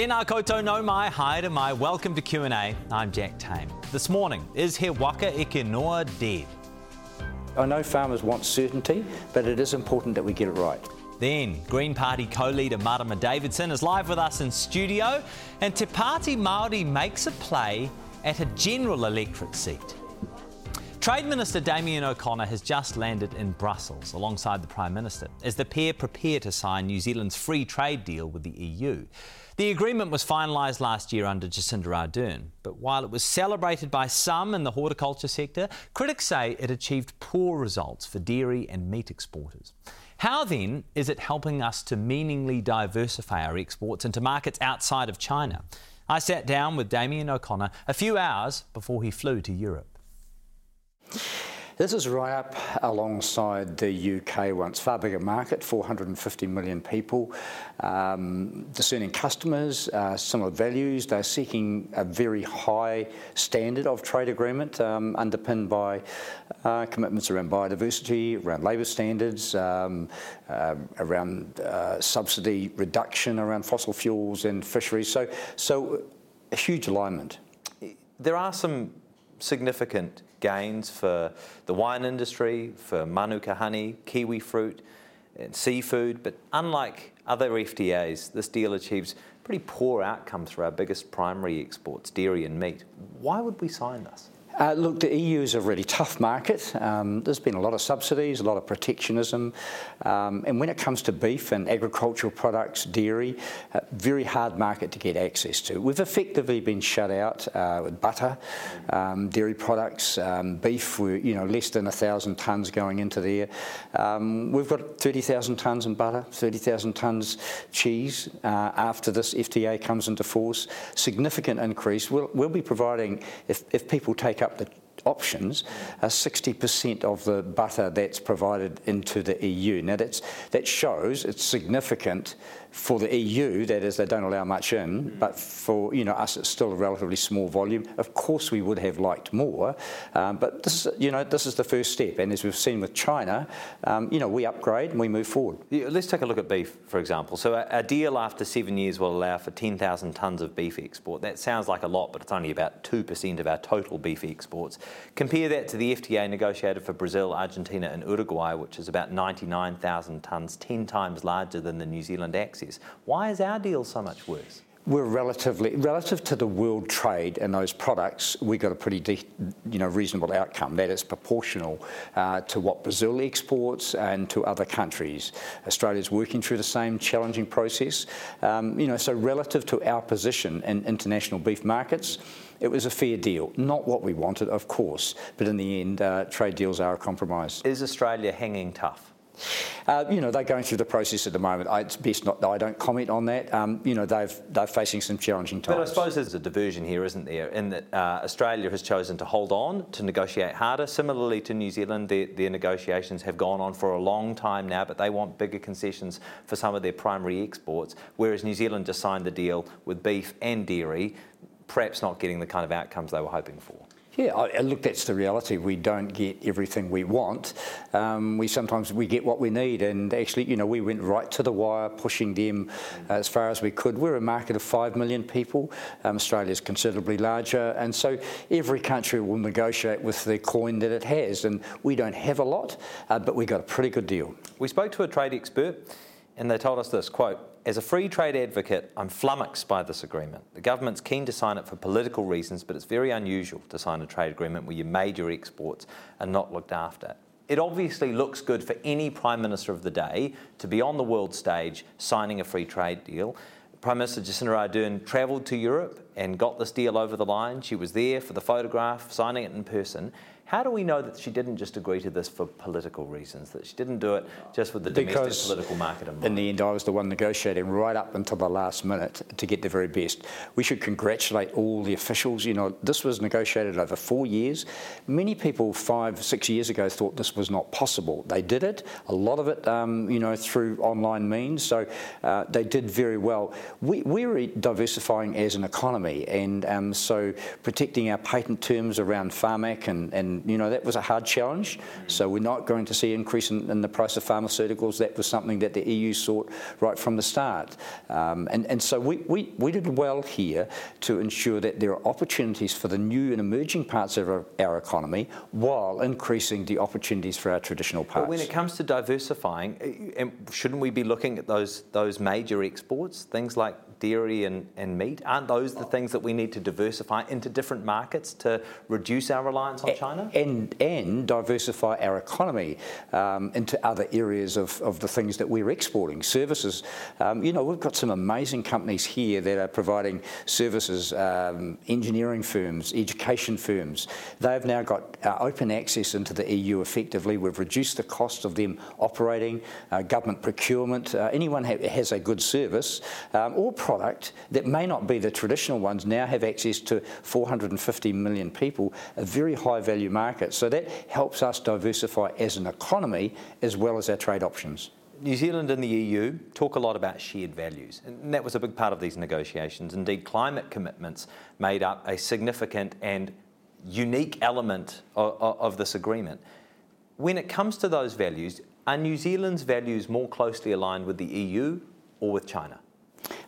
Tēnā koutou no mai, hi to my. Welcome to Q&A. I'm Jack Tame. This morning, is He Waka Eke Noa dead? I know farmers want certainty, but it is important that we get it right. Then, Green Party co-leader Marama Davidson is live with us in studio, and Te Pāti Māori makes a play at a general electorate seat. Trade Minister Damien O'Connor has just landed in Brussels alongside the Prime Minister as the pair prepare to sign New Zealand's free trade deal with the EU. The agreement was finalised last year under Jacinda Ardern, but while it was celebrated by some in the horticulture sector, critics say it achieved poor results for dairy and meat exporters. How then is it helping us to meaningly diversify our exports into markets outside of China? I sat down with Damien O'Connor a few hours before he flew to Europe. This is right up alongside the UK once far bigger market, 450 million people, um, discerning customers, uh, similar values. They're seeking a very high standard of trade agreement um, underpinned by uh, commitments around biodiversity, around labour standards, um, uh, around uh, subsidy reduction around fossil fuels and fisheries. So, so a huge alignment. There are some significant gains for the wine industry, for manuka honey, kiwi fruit, and seafood. But unlike other FTAs, this deal achieves pretty poor outcomes for our biggest primary exports, dairy and meat. Why would we sign this? Uh, look, the EU is a really tough market. Um, there's been a lot of subsidies, a lot of protectionism. Um, and when it comes to beef and agricultural products, dairy, uh, very hard market to get access to. We've effectively been shut out uh, with butter, um, dairy products, um, beef, we're, you know, less than 1,000 tonnes going into there. Um, we've got 30,000 tonnes in butter, 30,000 tonnes cheese uh, after this FTA comes into force. Significant increase. We'll, we'll be providing, if, if people take up up the options, uh, are 60% of the butter that's provided into the EU. Now that's, that shows it's significant for the EU, that is, they don't allow much in, mm. but for you know us, it's still a relatively small volume. Of course, we would have liked more, um, but this is you know this is the first step. And as we've seen with China, um, you know we upgrade and we move forward. Let's take a look at beef, for example. So a, a deal after seven years will allow for 10,000 tonnes of beef export. That sounds like a lot, but it's only about two percent of our total beef exports. Compare that to the FTA negotiated for Brazil, Argentina, and Uruguay, which is about 99,000 tonnes, 10 times larger than the New Zealand access. Why is our deal so much worse? We're relatively relative to the world trade and those products. We got a pretty, de- you know, reasonable outcome. That is proportional uh, to what Brazil exports and to other countries. Australia's working through the same challenging process. Um, you know, so relative to our position in international beef markets, it was a fair deal. Not what we wanted, of course, but in the end, uh, trade deals are a compromise. Is Australia hanging tough? Uh, you know, they're going through the process at the moment. I, it's best not. I don't comment on that. Um, you know, they've they're facing some challenging times. But I suppose there's a diversion here, isn't there? In that uh, Australia has chosen to hold on to negotiate harder. Similarly to New Zealand, their, their negotiations have gone on for a long time now, but they want bigger concessions for some of their primary exports. Whereas New Zealand just signed the deal with beef and dairy, perhaps not getting the kind of outcomes they were hoping for. Yeah, I, look, that's the reality. We don't get everything we want. Um, we sometimes we get what we need, and actually, you know, we went right to the wire, pushing them uh, as far as we could. We're a market of five million people. Um, Australia is considerably larger, and so every country will negotiate with the coin that it has, and we don't have a lot, uh, but we got a pretty good deal. We spoke to a trade expert, and they told us this quote as a free trade advocate, I'm flummoxed by this agreement. The government's keen to sign it for political reasons, but it's very unusual to sign a trade agreement where your major exports are not looked after. It obviously looks good for any Prime Minister of the day to be on the world stage signing a free trade deal. Prime Minister Jacinda Ardern travelled to Europe and got this deal over the line. She was there for the photograph, signing it in person. How do we know that she didn't just agree to this for political reasons, that she didn't do it just with the because domestic political market in mind? In the end, I was the one negotiating right up until the last minute to get the very best. We should congratulate all the officials. You know, this was negotiated over four years. Many people five, six years ago thought this was not possible. They did it, a lot of it, um, you know, through online means. So uh, they did very well. We, we're diversifying as an economy economy. And um, so protecting our patent terms around pharmac, and, and you know, that was a hard challenge. So we're not going to see increase in, in, the price of pharmaceuticals. That was something that the EU sought right from the start. Um, and, and so we, we, we did well here to ensure that there are opportunities for the new and emerging parts of our, our economy while increasing the opportunities for our traditional parts. But when it comes to diversifying, eh, shouldn't we be looking at those, those major exports, things like dairy and, and meat? Aren't those the things that we need to diversify into different markets to reduce our reliance on China? And, and diversify our economy um, into other areas of, of the things that we're exporting. Services, um, you know, we've got some amazing companies here that are providing services, um, engineering firms, education firms. They've now got uh, open access into the EU effectively. We've reduced the cost of them operating, uh, government procurement. Uh, anyone ha- has a good service um, or product that may not be the traditional ones now have access to 450 million people, a very high value market. So that helps us diversify as an economy as well as our trade options. New Zealand and the EU talk a lot about shared values, and that was a big part of these negotiations. Indeed, climate commitments made up a significant and unique element of, of, this agreement. When it comes to those values, are New Zealand's values more closely aligned with the EU or with China?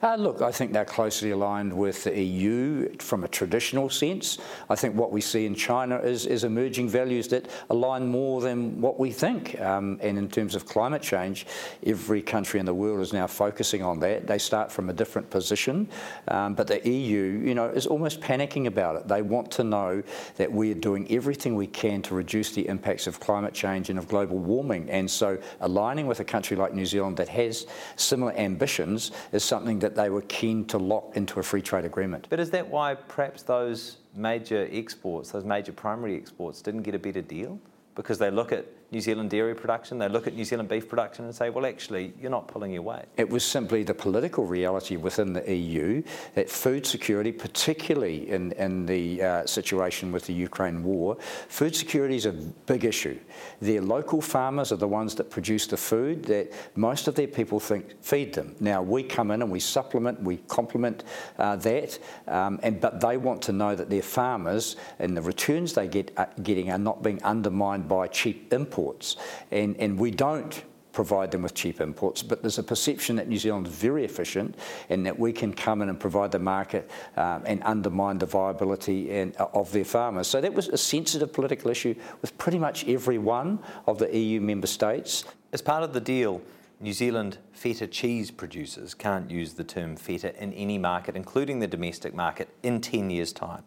Uh, look, I think they're closely aligned with the EU from a traditional sense. I think what we see in China is, is emerging values that align more than what we think. Um, and in terms of climate change, every country in the world is now focusing on that. They start from a different position, um, but the EU, you know, is almost panicking about it. They want to know that we are doing everything we can to reduce the impacts of climate change and of global warming. And so, aligning with a country like New Zealand that has similar ambitions is something that they were keen to lock into a free trade agreement. But is that why perhaps those major exports, those major primary exports, didn't get a better deal? Because they look at New Zealand dairy production, they look at New Zealand beef production and say, well, actually, you're not pulling your weight. It was simply the political reality within the EU that food security, particularly in, in the uh, situation with the Ukraine war, food security is a big issue. Their local farmers are the ones that produce the food that most of their people think feed them. Now, we come in and we supplement, we complement uh, that, um, and, but they want to know that their farmers and the returns they get uh, getting are not being undermined by cheap imports imports. And, and we don't provide them with cheap imports, but there's a perception that New Zealand is very efficient and that we can come in and provide the market um, and undermine the viability and, uh, of their farmers. So that was a sensitive political issue with pretty much every one of the EU member states. As part of the deal, New Zealand feta cheese producers can't use the term feta in any market, including the domestic market, in 10 years' time.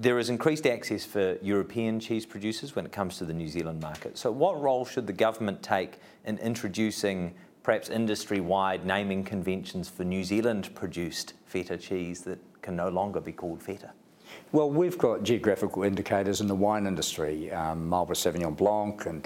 There is increased access for European cheese producers when it comes to the New Zealand market. So, what role should the government take in introducing perhaps industry wide naming conventions for New Zealand produced feta cheese that can no longer be called feta? Well, we've got geographical indicators in the wine industry, um, Marlborough Sauvignon Blanc and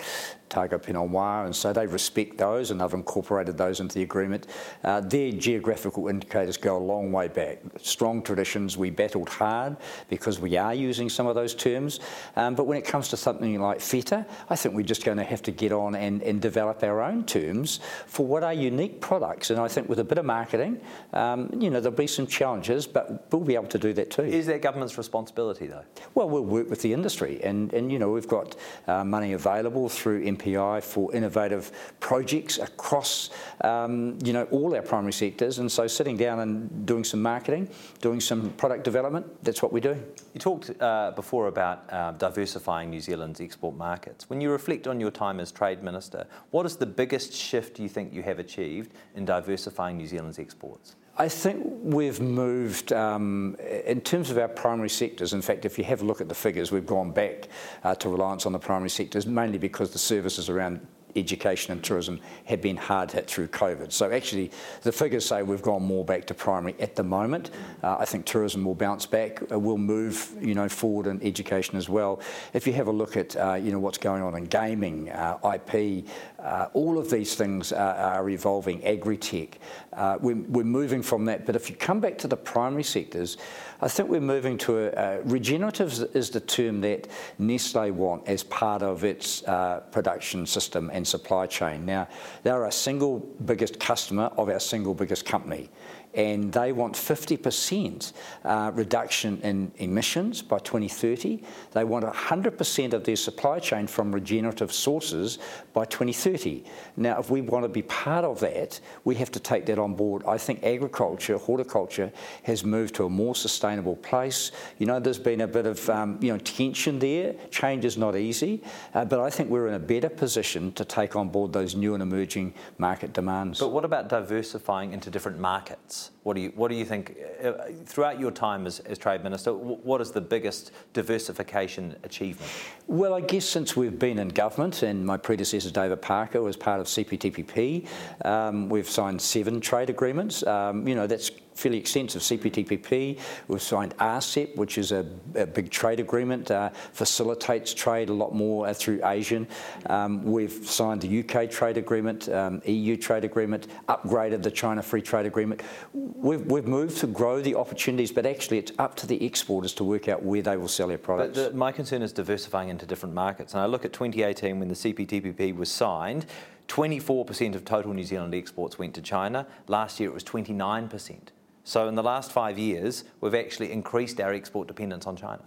Otago Pinot Noir, and so they respect those and they've incorporated those into the agreement. Uh, their geographical indicators go a long way back. Strong traditions, we battled hard because we are using some of those terms, um, but when it comes to something like feta, I think we're just going to have to get on and, and develop our own terms for what are unique products, and I think with a bit of marketing, um, you know, there'll be some challenges, but we'll be able to do that too. Is that government's responsibility though? Well, we'll work with the industry, and, and you know, we've got uh, money available through MPI for innovative projects across um, you know all our primary sectors. And so sitting down and doing some marketing, doing some product development, that's what we do. You talked uh, before about uh, diversifying New Zealand's export markets. When you reflect on your time as Trade Minister, what is the biggest shift you think you have achieved in diversifying New Zealand's exports? I think we've moved um, in terms of our primary sectors. In fact, if you have a look at the figures, we've gone back uh, to reliance on the primary sectors mainly because the services around education and tourism have been hard hit through COVID. So actually, the figures say we've gone more back to primary at the moment. Uh, I think tourism will bounce back. We'll move, you know, forward in education as well. If you have a look at, uh, you know, what's going on in gaming, uh, IP, uh, all of these things are, are evolving. Agri-tech, uh, we're, we're moving from that. But if you come back to the primary sectors, I think we're moving to a, regenerative is the term that Nestle want as part of its uh, production system and supply chain. Now, they're our single biggest customer of our single biggest company. And they want 50% uh, reduction in emissions by 2030. They want 100% of their supply chain from regenerative sources by 2030. Now, if we want to be part of that, we have to take that on board. I think agriculture, horticulture, has moved to a more sustainable place. You know, there's been a bit of um, you know tension there. Change is not easy, uh, but I think we're in a better position to take on board those new and emerging market demands. But what about diversifying into different markets? What do you What do you think uh, throughout your time as, as trade minister? What is the biggest diversification achievement? Well, I guess since we've been in government, and my predecessor David Parker was part of CPTPP, um, we've signed seven trade agreements. Um, you know, that's fairly extensive CPTPP. We've signed RCEP, which is a, a big trade agreement, uh, facilitates trade a lot more uh, through ASEAN. Um, we've signed the UK trade agreement, um, EU trade agreement, upgraded the China Free Trade Agreement. We've, we've moved to grow the opportunities, but actually it's up to the exporters to work out where they will sell their products. But the, my concern is diversifying into different markets. And I look at 2018 when the CPTPP was signed. 24% of total New Zealand exports went to China. Last year it was 29%. So in the last five years, we've actually increased our export dependence on China.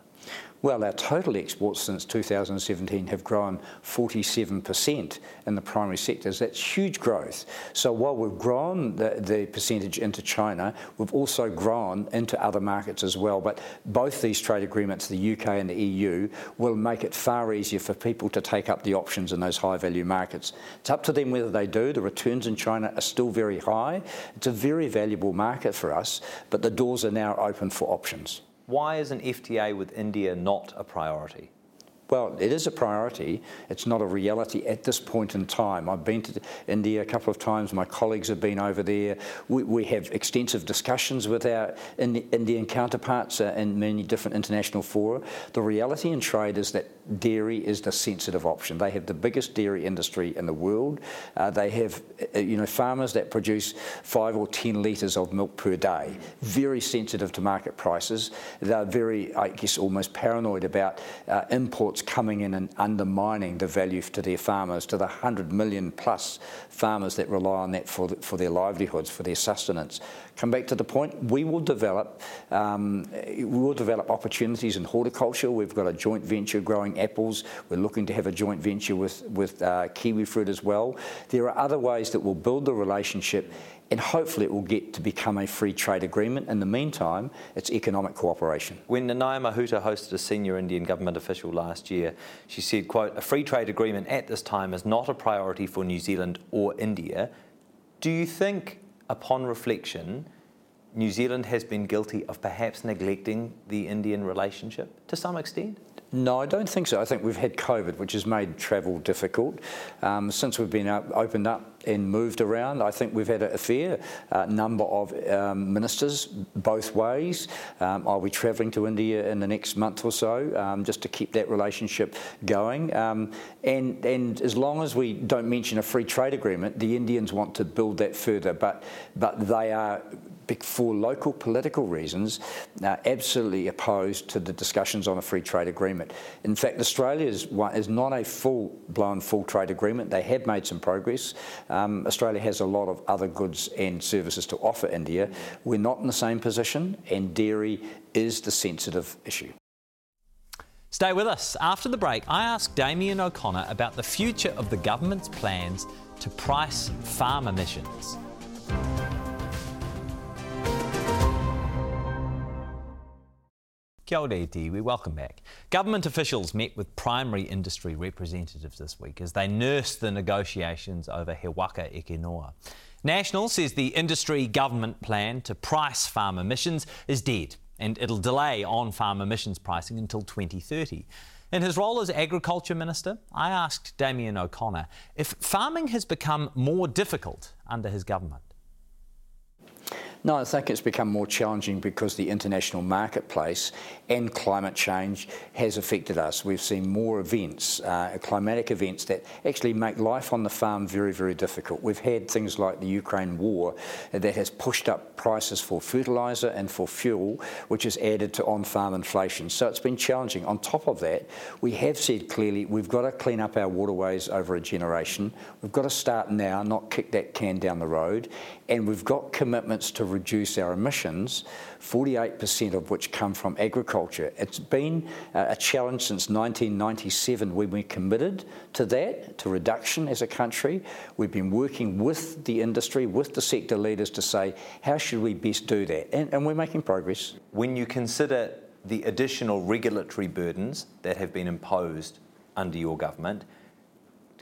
Well, our total exports since 2017 have grown 47% in the primary sectors. That's huge growth. So while we've grown the, the, percentage into China, we've also grown into other markets as well. But both these trade agreements, the UK and the EU, will make it far easier for people to take up the options in those high value markets. It's up to them whether they do. The returns in China are still very high. It's a very valuable market for us, but the doors are now open for options. Why is an FTA with India not a priority? Well, it is a priority. It's not a reality at this point in time. I've been to India a couple of times. My colleagues have been over there. We, we have extensive discussions with our Indian counterparts uh, in many different international fora. The reality in trade is that dairy is the sensitive option. They have the biggest dairy industry in the world. Uh, they have, uh, you know, farmers that produce five or ten litres of milk per day. Very sensitive to market prices. They're very, I guess, almost paranoid about uh, coming in and undermining the value to their farmers, to the 100 million plus farmers that rely on that for, for their livelihoods, for their sustenance. Come back to the point, we will develop, um, we will develop opportunities in horticulture. We've got a joint venture growing apples. We're looking to have a joint venture with, with uh, kiwi fruit as well. There are other ways that will build the relationship and hopefully it will get to become a free trade agreement. In the meantime, it's economic cooperation. When Nanaia Mahuta hosted a senior Indian government official last year, she said, quote, a free trade agreement at this time is not a priority for New Zealand or India. Do you think, upon reflection, New Zealand has been guilty of perhaps neglecting the Indian relationship to some extent? No, I don't think so. I think we've had COVID, which has made travel difficult. Um, since we've been up, opened up and moved around, I think we've had a fair uh, number of um, ministers both ways. Um, I'll be travelling to India in the next month or so um, just to keep that relationship going. Um, and, and as long as we don't mention a free trade agreement, the Indians want to build that further, but, but they are for local political reasons, uh, absolutely opposed to the discussions on a free trade agreement. In fact, Australia is, is not a full-blown full trade agreement. They have made some progress. Um, Australia has a lot of other goods and services to offer India. We're not in the same position, and dairy is the sensitive issue. Stay with us. After the break, I ask Damien O'Connor about the future of the government's plans to price farm emissions. Kia ora we welcome back. Government officials met with primary industry representatives this week as they nursed the negotiations over He Waka Eke Noa. National says the industry government plan to price farm emissions is dead and it'll delay on farm emissions pricing until 2030. In his role as Agriculture Minister, I asked Damien O'Connor if farming has become more difficult under his government. No, I think it's become more challenging because the international marketplace and climate change has affected us. We've seen more events, uh, climatic events that actually make life on the farm very, very difficult. We've had things like the Ukraine war that has pushed up prices for fertiliser and for fuel, which has added to on-farm inflation. So it's been challenging. On top of that, we have said clearly we've got to clean up our waterways over a generation. We've got to start now, not kick that can down the road. And we've got commitments to reduce our emissions, 48% of which come from agriculture. It's been uh, a challenge since 1997 when we committed to that, to reduction as a country. We've been working with the industry, with the sector leaders to say, how should we best do that? And, and we're making progress. When you consider the additional regulatory burdens that have been imposed under your government,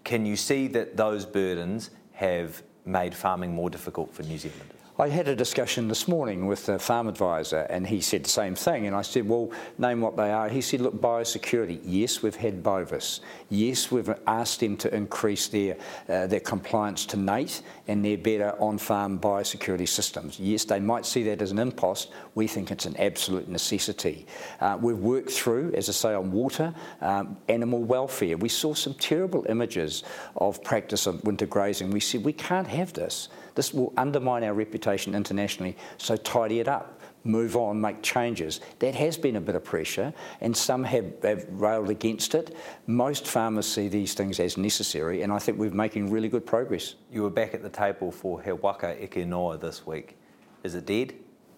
can you see that those burdens have made farming more difficult for New Zealanders? I had a discussion this morning with the farm advisor, and he said the same thing. And I said, Well, name what they are. He said, Look, biosecurity. Yes, we've had Bovis. Yes, we've asked them to increase their, uh, their compliance to NAIT and their better on farm biosecurity systems. Yes, they might see that as an impost. We think it's an absolute necessity. Uh, we've worked through, as I say, on water, um, animal welfare. We saw some terrible images of practice of winter grazing. We said, We can't have this. This will undermine our reputation internationally, so tidy it up move on, make changes. That has been a bit of pressure, and some have, have, railed against it. Most farmers see these things as necessary, and I think we're making really good progress. You were back at the table for He Waka Eke Noa this week. Is it dead?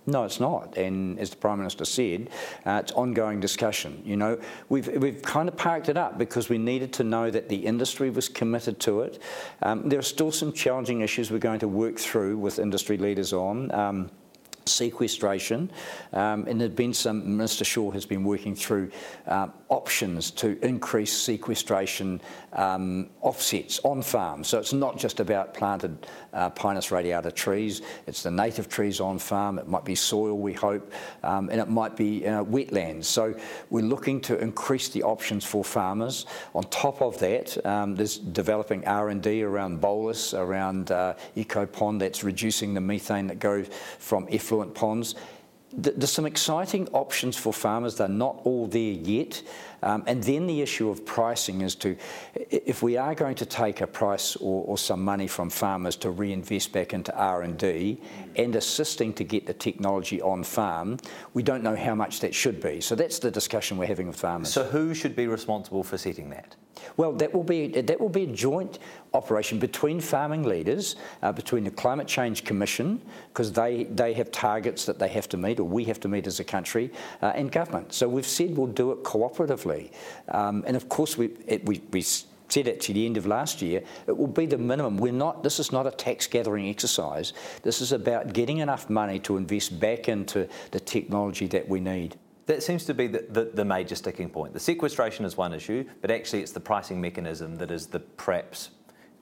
No, it's not. And as the Prime Minister said, uh, it's ongoing discussion. You know, we've, we've kind of parked it up because we needed to know that the industry was committed to it. Um, there are still some challenging issues we're going to work through with industry leaders on. Um, sequestration, um, and there's been some. Minister Shaw has been working through um, options to increase sequestration um, offsets on farms. So it's not just about planted uh, Pinus radiata trees; it's the native trees on farm. It might be soil, we hope, um, and it might be uh, wetlands. So we're looking to increase the options for farmers. On top of that, um, there's developing R&D around bolus, around uh, EcoPond that's reducing the methane that goes from effluent ponds. There's some exciting options for farmers. They're not all there yet. Um, and then the issue of pricing is to, if we are going to take a price or, or some money from farmers to reinvest back into R&D and assisting to get the technology on farm, we don't know how much that should be. So that's the discussion we're having with farmers. So who should be responsible for setting that? Well, that will be that will be a joint operation between farming leaders, uh, between the Climate Change Commission, because they, they have targets that they have to meet, or we have to meet as a country, uh, and government. So we've said we'll do it cooperatively. Um, and of course, we, it, we, we said at the end of last year, it will be the minimum. We're not, this is not a tax gathering exercise. This is about getting enough money to invest back into the technology that we need. That seems to be the, the, the, major sticking point. The sequestration is one issue, but actually it's the pricing mechanism that is the perhaps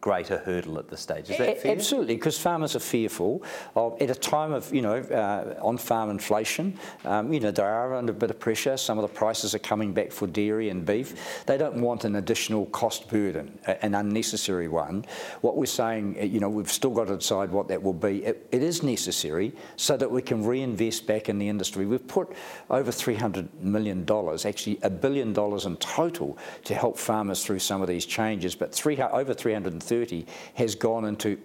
greater hurdle at this stage. Is that fair? Absolutely, because farmers are fearful of, at a time of, you know, uh, on-farm inflation, um, you know, they are under a bit of pressure. Some of the prices are coming back for dairy and beef. They don't want an additional cost burden, an unnecessary one. What we're saying, uh, you know, we've still got to decide what that will be. it, it is necessary so that we can reinvest back in the industry. We've put over $300 million, actually a billion dollars in total, to help farmers through some of these changes, but three, over 330 2030 has gone into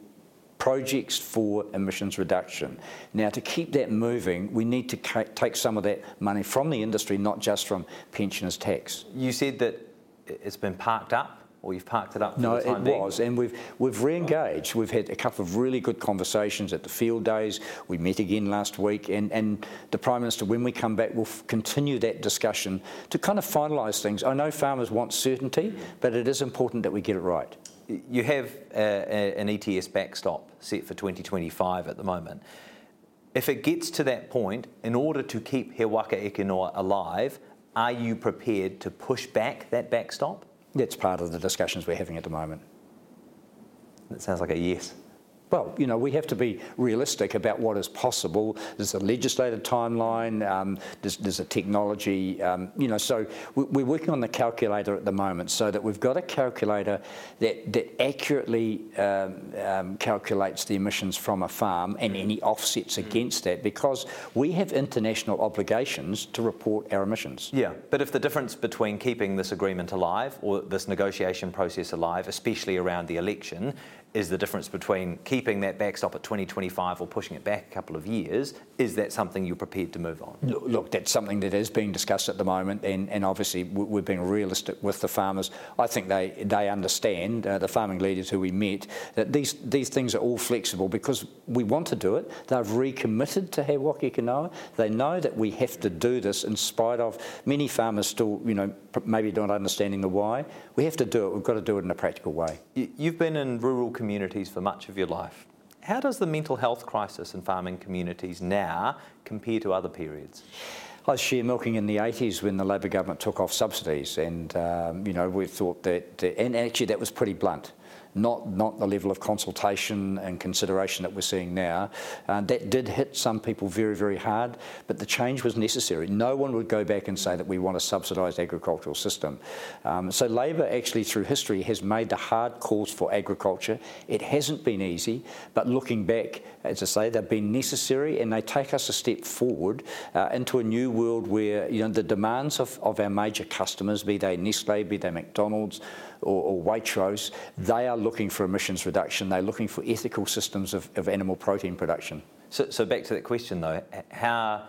projects for emissions reduction. Now, to keep that moving, we need to take some of that money from the industry, not just from pensioners' tax. You said that it's been parked up or you've parked it up for some time? no, it being? was, and we've we've re-engaged. We've had a couple of really good conversations at the field days. We met again last week, and, and the Prime Minister, when we come back, will continue that discussion to kind of finalise things. I know farmers want certainty, but it is important that we get it right you have a, a, an ETS backstop set for 2025 at the moment. If it gets to that point, in order to keep He Waka Eke alive, are you prepared to push back that backstop? That's part of the discussions we're having at the moment. That sounds like a yes. Well, you know, we have to be realistic about what is possible. There's a legislated timeline, um, there's, there's, a technology, um, you know, so we're working on the calculator at the moment so that we've got a calculator that, that accurately um, um calculates the emissions from a farm and any offsets against that because we have international obligations to report our emissions. Yeah, but if the difference between keeping this agreement alive or this negotiation process alive, especially around the election, is the difference between keeping that backstop at 2025 or pushing it back a couple of years. Is that something you're prepared to move on? Look, that's something that is being discussed at the moment, and, and obviously we're being realistic with the farmers. I think they, they understand, uh, the farming leaders who we met, that these, these things are all flexible because we want to do it. They've recommitted to He Waka Eke Noa. They know that we have to do this in spite of many farmers still, you know, maybe not understanding the why. We have to do it. We've got to do it in a practical way. You've been in rural communities for much of your life. How does the mental health crisis in farming communities now compare to other periods? I was share milking in the 80s when the Labor government took off subsidies, and um, you know we thought that, and actually that was pretty blunt not, not the level of consultation and consideration that we're seeing now. Uh, that did hit some people very, very hard, but the change was necessary. No one would go back and say that we want a subsidised agricultural system. Um, so Labor actually through history has made the hard calls for agriculture. It hasn't been easy, but looking back, as I say, they've been necessary and they take us a step forward uh, into a new world where you know the demands of, of our major customers, be they Nestle, be they McDonald's, or, or Waitrose, they are looking for emissions reduction. They're looking for ethical systems of, of animal protein production. So, so back to that question though, how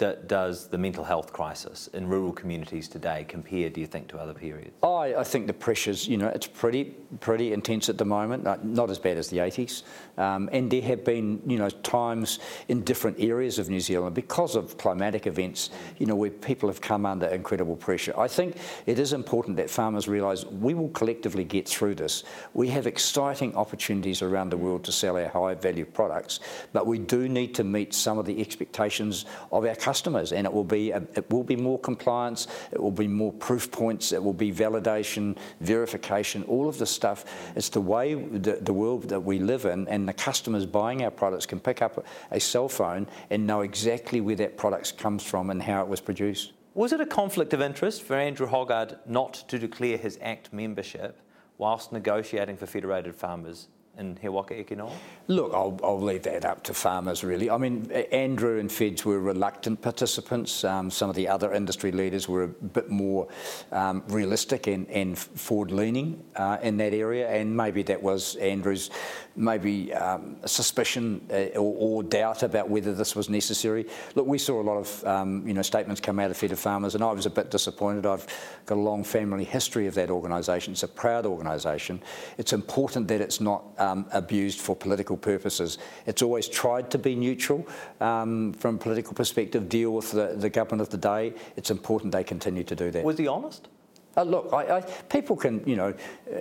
does the mental health crisis in rural communities today compare, do you think, to other periods? I, I think the pressures, you know, it's pretty pretty intense at the moment, not, not as bad as the 80s. Um, and there have been, you know, times in different areas of New Zealand because of climatic events, you know, where people have come under incredible pressure. I think it is important that farmers realise we will collectively get through this. We have exciting opportunities around the world to sell our high value products, but we do need to meet some of the expectations of our customers customers, and it will be a, it will be more compliance, it will be more proof points, it will be validation, verification, all of this stuff. It's the way the, the world that we live in, and the customers buying our products can pick up a cell phone and know exactly where that product comes from and how it was produced. Was it a conflict of interest for Andrew Hoggard not to declare his ACT membership whilst negotiating for Federated Farmers in He Waka Eke Noa? Look, I'll, I'll, leave that up to farmers, really. I mean, Andrew and Feds were reluctant participants. Um, some of the other industry leaders were a bit more um, realistic and, and forward-leaning uh, in that area, and maybe that was Andrew's maybe um, suspicion uh, or, or, doubt about whether this was necessary. Look, we saw a lot of um, you know statements come out of Federated Farmers, and I was a bit disappointed. I've got a long family history of that organisation. It's a proud organisation. It's important that it's not um, abused for political purposes. It's always tried to be neutral um, from a political perspective, deal with the, the government of the day. It's important they continue to do that. Was he honest? Uh, look, I, I, people can, you know,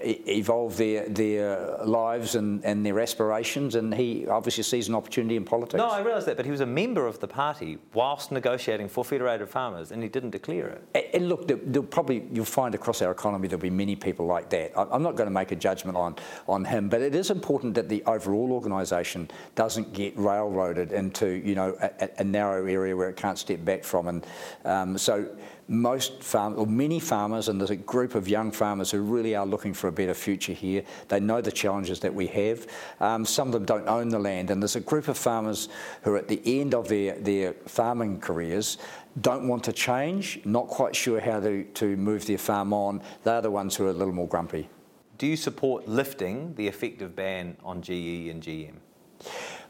e- evolve their their lives and, and their aspirations, and he obviously sees an opportunity in politics. No, I realise that, but he was a member of the party whilst negotiating for Federated Farmers, and he didn't declare it. And, and look, there'll probably you'll find across our economy there'll be many people like that. I, I'm not going to make a judgment on on him, but it is important that the overall organisation doesn't get railroaded into, you know, a, a, narrow area where it can't step back from, and um, so most farm or many farmers, and there's a group of young farmers who really are looking for a better future here. They know the challenges that we have. Um, some of them don't own the land, and there's a group of farmers who are at the end of their, their farming careers don't want to change, not quite sure how to, to move their farm on. They're the ones who are a little more grumpy. Do you support lifting the effective ban on GE and GM?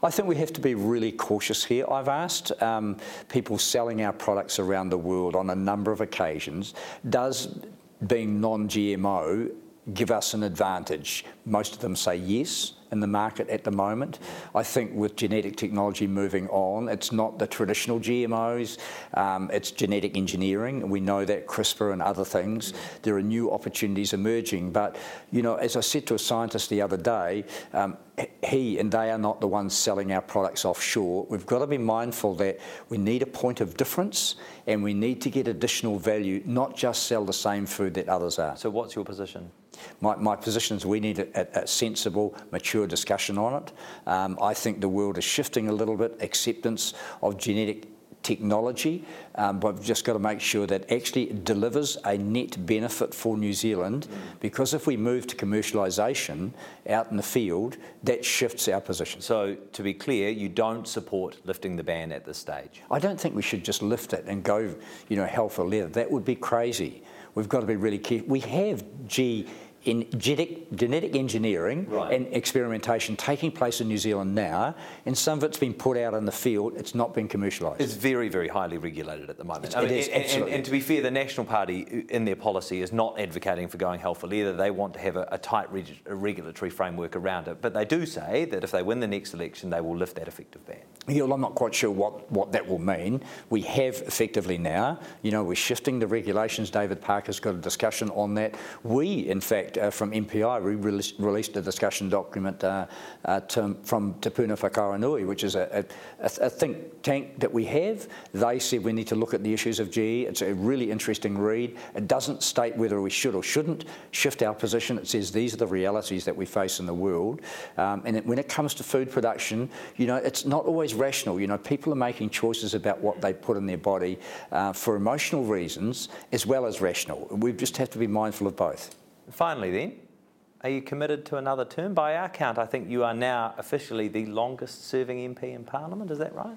I think we have to be really cautious here. I've asked um, people selling our products around the world on a number of occasions, does being non GMO give us an advantage? Most of them say yes in the market at the moment. I think with genetic technology moving on, it's not the traditional GMOs, um, it's genetic engineering. We know that CRISPR and other things. There are new opportunities emerging. But, you know, as I said to a scientist the other day, um, he and they are not the ones selling our products offshore. We've got to be mindful that we need a point of difference and we need to get additional value, not just sell the same food that others are. So, what's your position? My, my position is we need a, a, sensible, mature discussion on it. Um, I think the world is shifting a little bit, acceptance of genetic technology, um, but we've just got to make sure that actually it delivers a net benefit for New Zealand because if we move to commercialisation out in the field, that shifts our position. So, to be clear, you don't support lifting the ban at this stage? I don't think we should just lift it and go, you know, hell for leather. That would be crazy. We've got to be really careful. We have G in genetic, genetic engineering Right. and experimentation taking place in New Zealand now, and some of it's been put out in the field. It's not been commercialised. It's very, very highly regulated at the moment. It is, and, and- absolutely. and to be fair, the National Party in their policy is not advocating for going healthful either. They want to have a, a tight reg- a regulatory framework around it. But they do say that if they win the next election, they will lift that effective ban. Yeah, well, I'm not quite sure what, what that will mean. We have effectively now, you know, we're shifting the regulations. David Parker's got a discussion on that. We, in fact, uh, from MPI, we released, released a discussion document uh, uh, to, from Te Puna Whakaaronui, which is a, a, a think tank that we have. They said we need to look at the issues of GE. It's a really interesting read. It doesn't state whether we should or shouldn't shift our position. It says these are the realities that we face in the world. Um, and it, when it comes to food production, you know, it's not always rational. You know, people are making choices about what they put in their body uh, for emotional reasons as well as rational. We just have to be mindful of both. Finally, then, are you committed to another term? By our count, I think you are now officially the longest serving MP in Parliament. Is that right?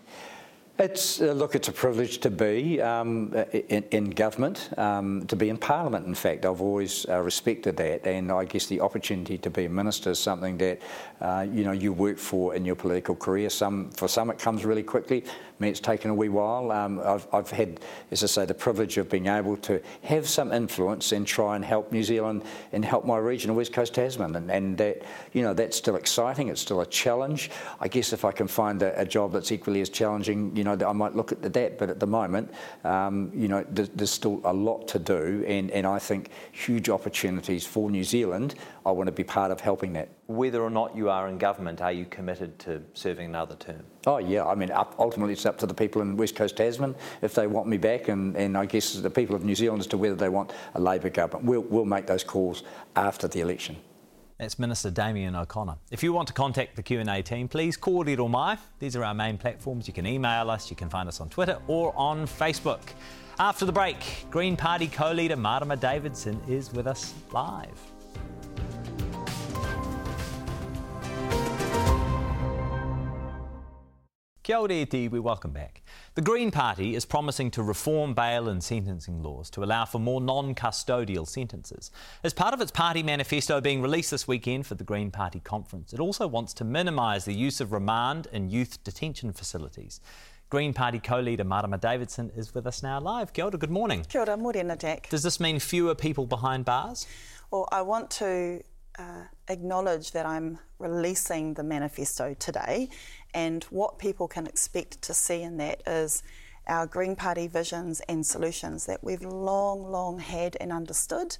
It's uh, look, it's a privilege to be um, in, in government, um, to be in Parliament. In fact, I've always uh, respected that, and I guess the opportunity to be a minister is something that uh, you know you work for in your political career. Some for some it comes really quickly. Me, it's taken a wee while. Um, I've, I've had, as I say, the privilege of being able to have some influence and try and help New Zealand and help my region of West Coast Tasman, and, and that you know that's still exciting. It's still a challenge. I guess if I can find a, a job that's equally as challenging, you know, I might look at that. But at the moment, um, you know, there's, there's still a lot to do, and, and I think huge opportunities for New Zealand. I want to be part of helping that. Whether or not you are in government, are you committed to serving another term? Oh yeah, I mean, up, ultimately it's up to the people in West Coast Tasman if they want me back, and, and I guess the people of New Zealand as to whether they want a Labor government. We'll, we'll make those calls after the election. That's Minister Damien O'Connor. If you want to contact the Q&A team, please call Riro Mai. These are our main platforms. You can email us, you can find us on Twitter or on Facebook. After the break, Green Party co-leader Marama Davidson is with us live. Kia ora e te, we welcome back. The Green Party is promising to reform bail and sentencing laws to allow for more non custodial sentences. As part of its party manifesto being released this weekend for the Green Party conference, it also wants to minimise the use of remand in youth detention facilities. Green Party co leader Marama Davidson is with us now live. Kia ora, good morning. Kia ora, morena, Jack. Does this mean fewer people behind bars? Well, I want to uh, acknowledge that I'm releasing the manifesto today, and what people can expect to see in that is our Green Party visions and solutions that we've long, long had and understood.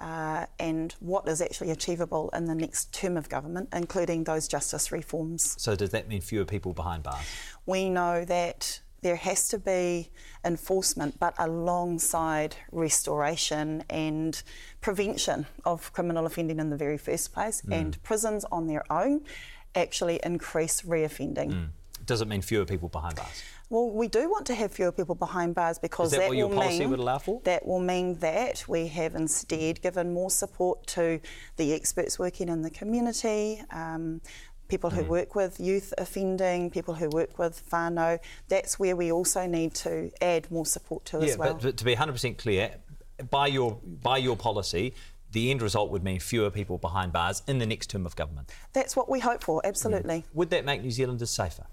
Uh, and what is actually achievable in the next term of government, including those justice reforms. So, does that mean fewer people behind bars? We know that there has to be enforcement, but alongside restoration and prevention of criminal offending in the very first place. Mm. And prisons on their own actually increase reoffending. Mm. Does it mean fewer people behind bars? Well, we do want to have fewer people behind bars because Is that what your will policy mean would allow for? that will mean that we have instead given more support to the experts working in the community. Um, people Mm. who work with youth offending, people who work with whānau, that's where we also need to add more support to Yeah, as well. but, but to be 100% clear, by your by your policy, the end result would mean fewer people behind bars in the next term of government. that's what we hope for, absolutely. Mm. Would that make New Zealanders safer?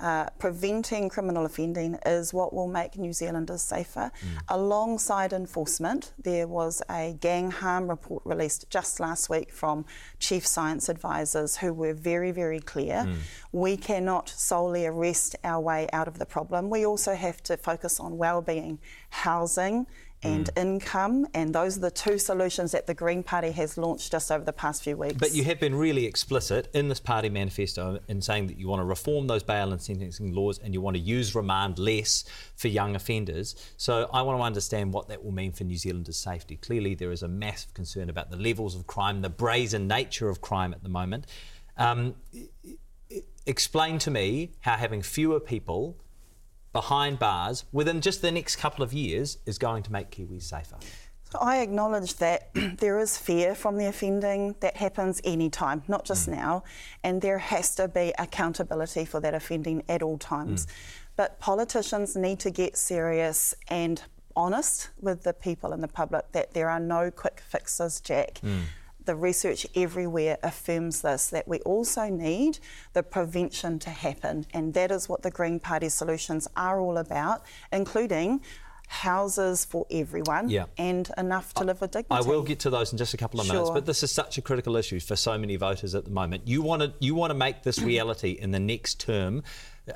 Uh, preventing criminal offending is what will make New Zealanders safer. Mm. Alongside enforcement, there was a gang harm report released just last week from chief science advisors who were very, very clear. Mm. We cannot solely arrest our way out of the problem. We also have to focus on well-being, housing, and income, and those are the two solutions that the Green Party has launched just over the past few weeks. But you have been really explicit in this party manifesto in saying that you want to reform those bail and sentencing laws and you want to use remand less for young offenders. So I want to understand what that will mean for New Zealanders' safety. Clearly, there is a massive concern about the levels of crime, the brazen nature of crime at the moment. Um, explain to me how having fewer people behind bars within just the next couple of years is going to make Kiwis safer. So I acknowledge that there is fear from the offending that happens any time, not just mm. now, and there has to be accountability for that offending at all times. Mm. But politicians need to get serious and honest with the people and the public that there are no quick fixes, Jack. Mm. The research everywhere affirms this that we also need the prevention to happen, and that is what the Green Party solutions are all about, including houses for everyone Yeah. and enough to live with dignity. I will get to those in just a couple of minutes, but this is such a critical issue for so many voters at the moment. You want to you want to make this reality in the next term.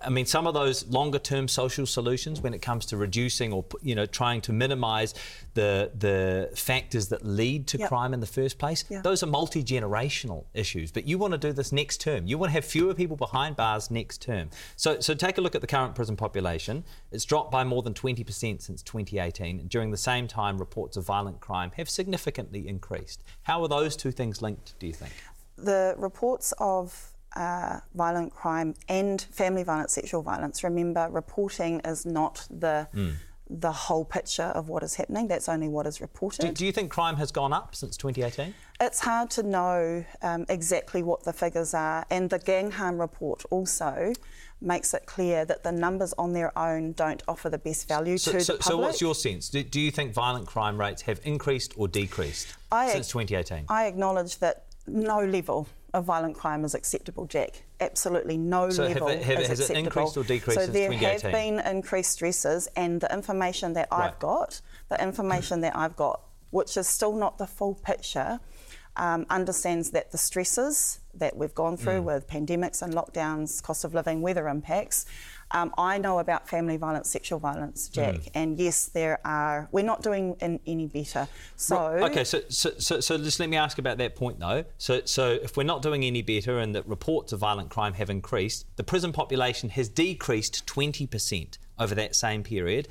I mean, some of those longer term social solutions when it comes to reducing or you know trying to minimise the the factors that lead to Yep. crime in the first place. Yeah. Those are multi generational issues. But you want to do this next term. You want to have fewer people behind bars next term. So so take a look at the current prison population. It's dropped by more than 20% since 2018. During the same time, reports of violent crime have significantly increased. How are those two things linked, do you think? the reports of uh, violent crime and family violence, sexual violence. Remember, reporting is not the Hmm. the whole picture of what is happening. That's only what is reported. Do, do you think crime has gone up since 2018? It's hard to know um, exactly what the figures are, and the gang harm report also makes it clear that the numbers on their own don't offer the best value So, to so, the public. so what's your sense? Do, do you think violent crime rates have increased or decreased I- since 2018? I acknowledge that no level of violent crime is acceptable, Jack. Absolutely no So have level it- have it- is has it acceptable. increased or decreased so there 2018? have been increased stresses, and the information that Right. I've got, the information that I've got, which is still not the full picture, um, understands that the stresses that we've gone Mm. through with pandemics and lockdowns, cost of living, weather impacts. Um, I know about family violence, sexual violence, Jack, Mm. and yes, there are. We're not doing in, any better. So Okay, so, so, so, so just let me ask about that point though. So, so if we're not doing any better and that reports of violent crime have increased, the prison population has decreased 20% over that same period,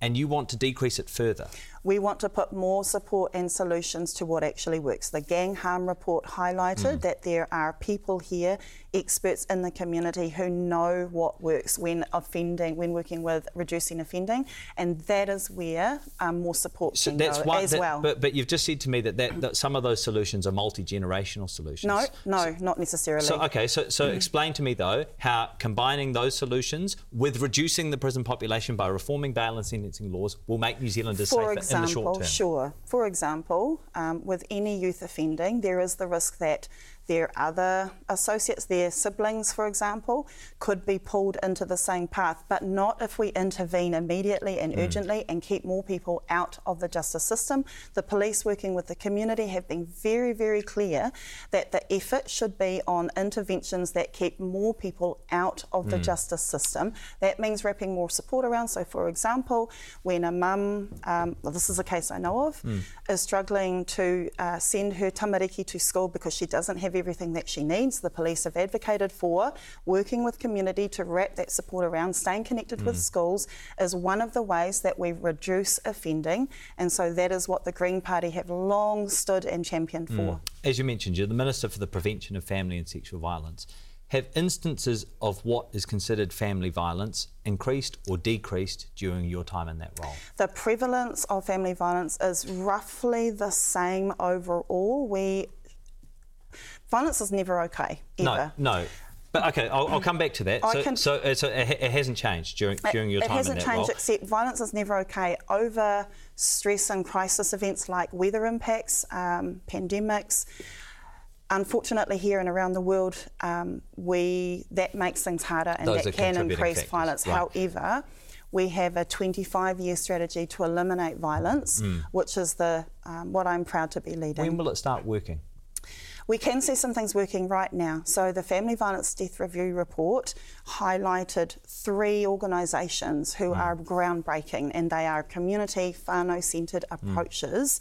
and you want to decrease it further. We want to put more support and solutions to what actually works. The Gang Harm Report highlighted that there are people here, experts in the community, who know what works when offending, when working with reducing offending, and that is where um, more support So can that's go one. as that- well. But, but you've just said to me that, that, that some of those solutions are multi generational solutions. no, no, not necessarily. So okay, so so explain to me though how combining those solutions with reducing the prison population by reforming bail and sentencing laws will make New Zealanders For safer example, in the short term. sure. For example, um, with any youth offending, there is the risk that their other associates, their siblings, for example, could be pulled into the same path, but not if we intervene immediately and urgently and keep more people out of the justice system. The police, working with the community, have been very, very clear that the effort should be on interventions that keep more people out of the justice system. That means wrapping more support around. So, for example, when a mum, um, well, this is a case I know of, is struggling to uh, send her tamariki to school because she doesn't have everything that she needs, the police have advocated for working with community to wrap that support around. Staying connected with mm-hmm. schools is one of the ways that we reduce offending, and so that is what the Green Party have long stood and championed for. Mm. As you mentioned, you're the Minister for the Prevention of Family and Sexual Violence. Have instances of what is considered family violence increased or decreased during your time in that role? The prevalence of family violence is roughly the same overall. We violence is never okay ever. No, no. But okay, I'll, I'll come back to that. So, can- so, uh, so it, it hasn't changed during during your time. it hasn't in that changed role. except violence is never okay over stress and crisis events like weather impacts, um, pandemics. Unfortunately, here and around the world, um, we that makes things harder and Those that can increase factors, violence. right. However, we have a 25-year strategy to eliminate violence, which is the um, what I'm proud to be leading. When will it start working? We can see some things working right now. So, the Family Violence Death Review report highlighted three organisations who are groundbreaking, and they are community, whānau centred approaches,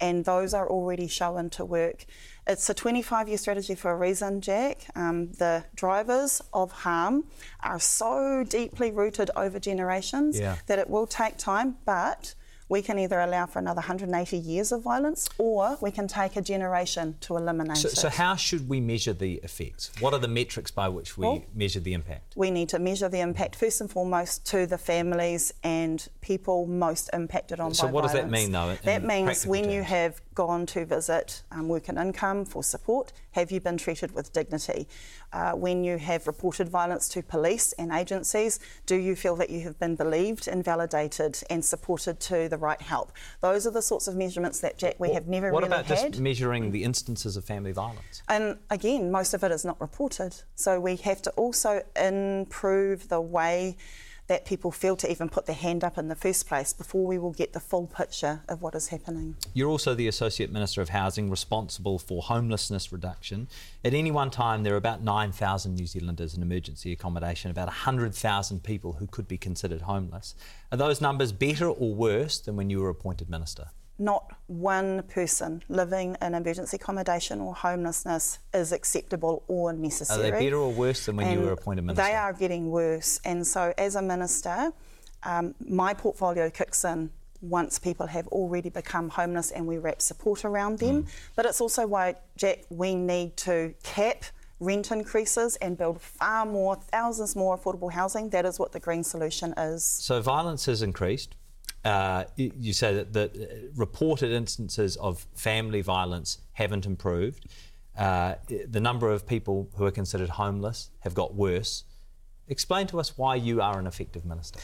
and those are already shown to work. It's a 25 year strategy for a reason, Jack. Um, the drivers of harm are so deeply rooted over generations Yeah. that it will take time, but we can either allow for another 180 years of violence or we can take a generation to eliminate So, it. so how should we measure the effects? What are the metrics by which we Well- measure the impact? we need to measure the impact first and foremost to the families and people most impacted on violence. So by what does that violence. mean, though, that means when you have gone to visit um, work and income for support? Have you been treated with dignity? Uh, when you have reported violence to police and agencies, do you feel that you have been believed and validated and supported to the right help? Those are the sorts of measurements that, Jack, we have never what really about had. just measuring the instances of family violence? And again, most of it is not reported. So we have to also improve the way that people feel to even put their hand up in the first place before we will get the full picture of what is happening. You're also the Associate Minister of Housing responsible for homelessness reduction. At any one time, there are about 9,000 New Zealanders in emergency accommodation, about 100,000 people who could be considered homeless. Are those numbers better or worse than when you were appointed Minister? Not one person living in emergency accommodation or homelessness is acceptable or necessary. Are they better or worse than when and you were appointed minister? They are getting worse. And so, as a minister, um, my portfolio kicks in once people have already become homeless and we wrap support around them. Mm. But it's also why, Jack, we need to cap rent increases and build far more, thousands more affordable housing. That is what the green solution is. So violence has increased uh, you say that the uh, reported instances of family violence haven't improved. Uh, the number of people who are considered homeless have got worse. Explain to us why you are an effective minister.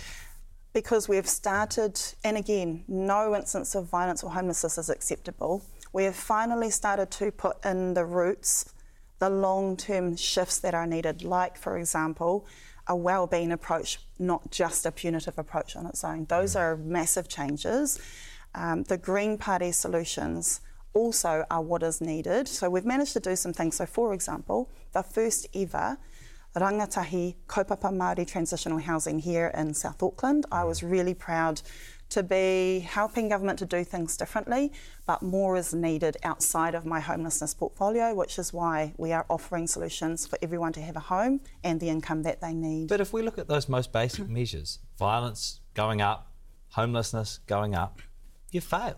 Because we've started, and again, no instance of violence or homelessness is acceptable. We have finally started to put in the roots, the long term shifts that are needed, like, for example, a well-being approach, not just a punitive approach on its own. Those are massive changes. Um, the Green Party solutions also are what is needed. So we've managed to do some things. So, for example, the first ever rangatahi kaupapa Māori transitional housing here in South Auckland. I was really proud to be helping government to do things differently, but more is needed outside of my homelessness portfolio, which is why we are offering solutions for everyone to have a home and the income that they need. But if we look at those most basic mm-hmm. measures, violence going up, homelessness going up, you fail.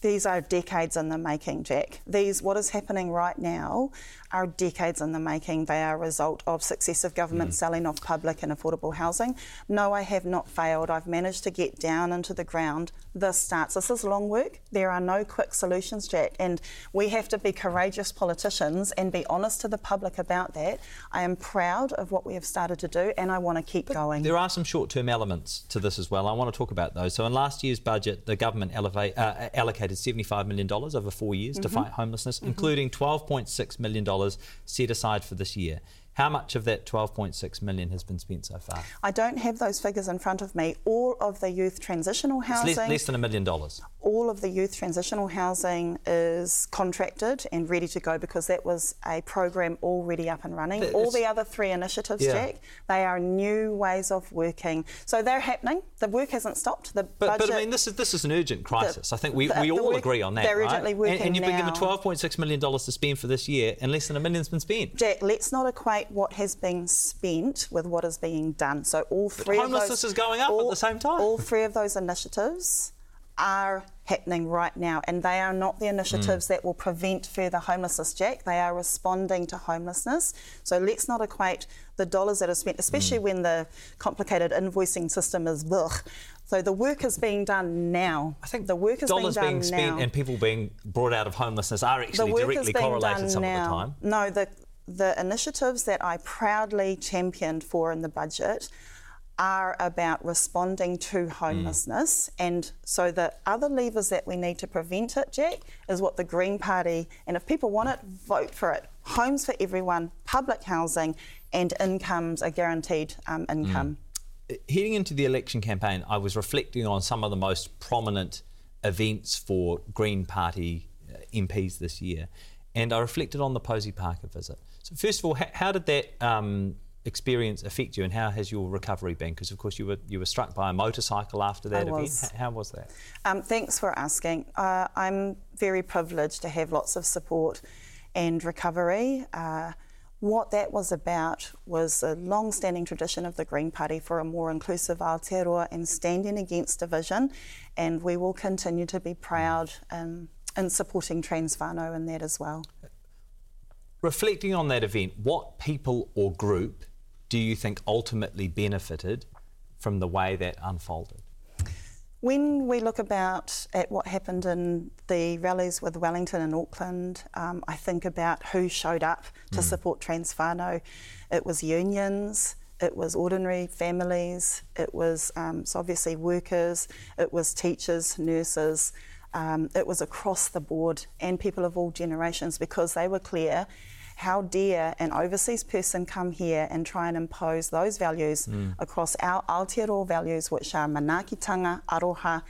These are decades in the making, Jack. These, what is happening right now, are decades in the making. They are a result of successive governments mm. selling off public and affordable housing. No, I have not failed. I've managed to get down into the ground. This starts. This is long work. There are no quick solutions, Jack, and we have to be courageous politicians and be honest to the public about that. I am proud of what we have started to do, and I want to keep but going. There are some short-term elements to this as well. I want to talk about those. So, in last year's budget, the government elevate, uh, allocated $75 million over four years mm-hmm. to fight homelessness, mm-hmm. including $12.6 million set aside for this year. How much of that 12.6 million has been spent so far? I don't have those figures in front of me. All of the youth transitional housing. Less, less, than a million dollars. All of the youth transitional housing is contracted and ready to go because that was a program already up and running. All the other three initiatives, yeah. Jack, they are new ways of working. So they're happening. The work hasn't stopped. The but, budget, but I mean, this is this is an urgent crisis. The, I think we, the, we all work, agree on that. They're right? urgently working and, and you've been given 12.6 million dollars to spend for this year, and less than a million's been spent. Jack, let's not equate what has been spent with what is being done. So all three but homelessness of those, is going up all, at the same time. All three of those initiatives are happening right now, and they are not the initiatives mm. that will prevent further homelessness, Jack. They are responding to homelessness. So let's not equate the dollars that are spent, especially mm. when the complicated invoicing system is ugh. So the work is being done now. I think the work is dollars being, being spent now. and people being brought out of homelessness are actually directly correlated some now. of the time. No, the the initiatives that I proudly championed for in the budget are about responding to homelessness. Mm. And so the other levers that we need to prevent it, Jack, is what the Green Party, and if people want it, vote for it. Homes for everyone, public housing, and incomes, a guaranteed um, income. Mm. Heading into the election campaign, I was reflecting on some of the most prominent events for Green Party uh, MPs this year, and I reflected on the Posie Parker visit. So, first of all, how, how did that um, experience affect you, and how has your recovery been? Because, of course, you were you were struck by a motorcycle after that I event. How, how was that? Um, thanks for asking. Uh, I'm very privileged to have lots of support and recovery. Uh, what that was about was a long standing tradition of the Green Party for a more inclusive Aotearoa and standing against division, and we will continue to be proud um, in supporting trans whānau in that as well. Reflecting on that event, what people or group do you think ultimately benefited from the way that unfolded? When we look about at what happened in the rallies with Wellington and Auckland, um, I think about who showed up to mm. support Trans whānau. It was unions, it was ordinary families, it was um, so obviously workers, it was teachers, nurses, um, it was across the board and people of all generations because they were clear how dare an overseas person come here and try and impose those values mm. across our Aotearoa values, which are manaakitanga, aroha,